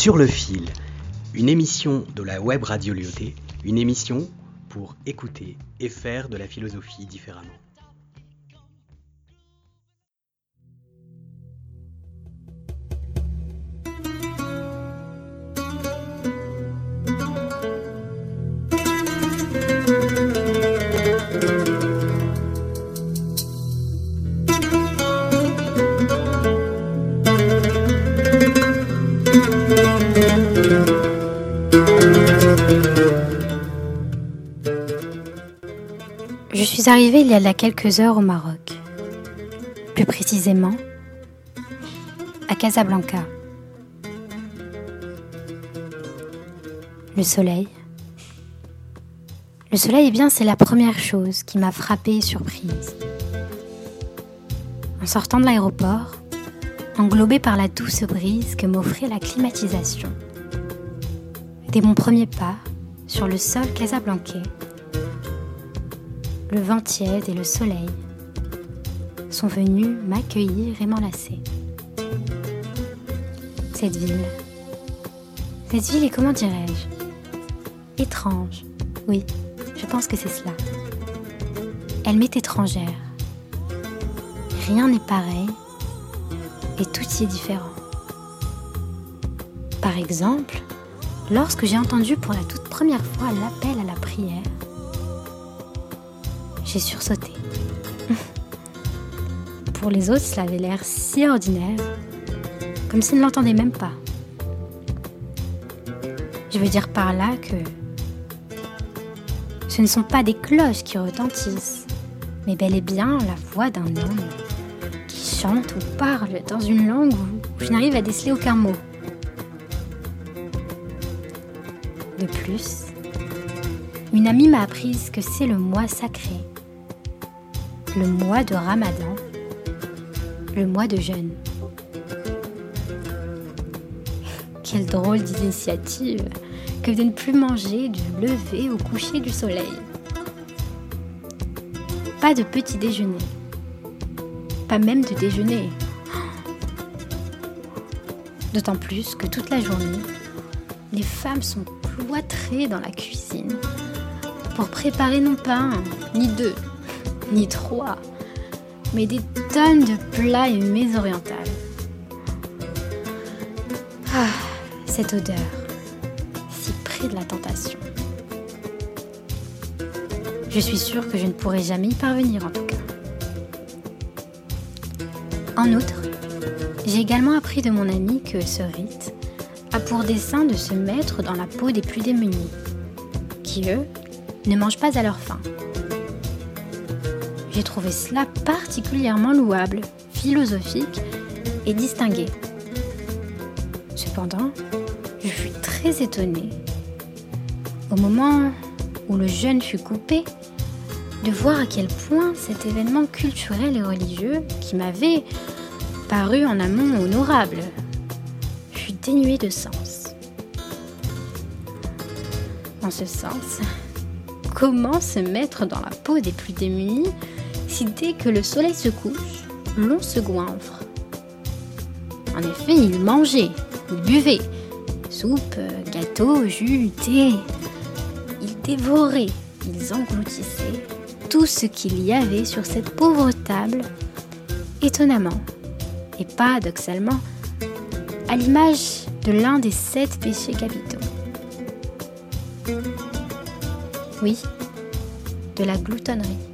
Sur le fil, une émission de la web radio Lyoté, une émission pour écouter et faire de la philosophie différemment. Je suis arrivée il y a quelques heures au Maroc. Plus précisément, à Casablanca. Le soleil. Le soleil, eh bien, c'est la première chose qui m'a frappée et surprise. En sortant de l'aéroport, englobée par la douce brise que m'offrait la climatisation, dès mon premier pas sur le sol casablancais, le vent tiède et le soleil sont venus m'accueillir et m'enlacer. Cette ville, cette ville est comment dirais-je Étrange, oui, je pense que c'est cela. Elle m'est étrangère. Rien n'est pareil et tout y est différent. Par exemple, lorsque j'ai entendu pour la toute première fois l'appel à la prière, j'ai sursauté. Pour les autres, cela avait l'air si ordinaire, comme s'ils ne l'entendaient même pas. Je veux dire par là que ce ne sont pas des cloches qui retentissent, mais bel et bien la voix d'un homme qui chante ou parle dans une langue où je n'arrive à déceler aucun mot. De plus, une amie m'a appris que c'est le mois sacré le mois de Ramadan, le mois de jeûne. Quelle drôle d'initiative que de ne plus manger du lever au coucher du soleil. Pas de petit déjeuner, pas même de déjeuner. D'autant plus que toute la journée, les femmes sont cloîtrées dans la cuisine pour préparer non pas un, ni deux, ni trois, mais des tonnes de plats et mets. Ah, cette odeur, si près de la tentation. Je suis sûre que je ne pourrai jamais y parvenir en tout cas. En outre, j'ai également appris de mon ami que ce rite a pour dessein de se mettre dans la peau des plus démunis, qui eux ne mangent pas à leur faim j'ai trouvé cela particulièrement louable, philosophique et distingué. Cependant, je fus très étonnée, au moment où le jeûne fut coupé, de voir à quel point cet événement culturel et religieux, qui m'avait paru en amont honorable, fut dénué de sens. En ce sens, comment se mettre dans la peau des plus démunis si dès que le soleil se couche, l'on se goinfre. En effet, ils mangeaient, ils buvaient, soupe, gâteau, jus, thé. Ils dévoraient, ils engloutissaient tout ce qu'il y avait sur cette pauvre table, étonnamment et paradoxalement, à l'image de l'un des sept péchés capitaux. Oui, de la gloutonnerie.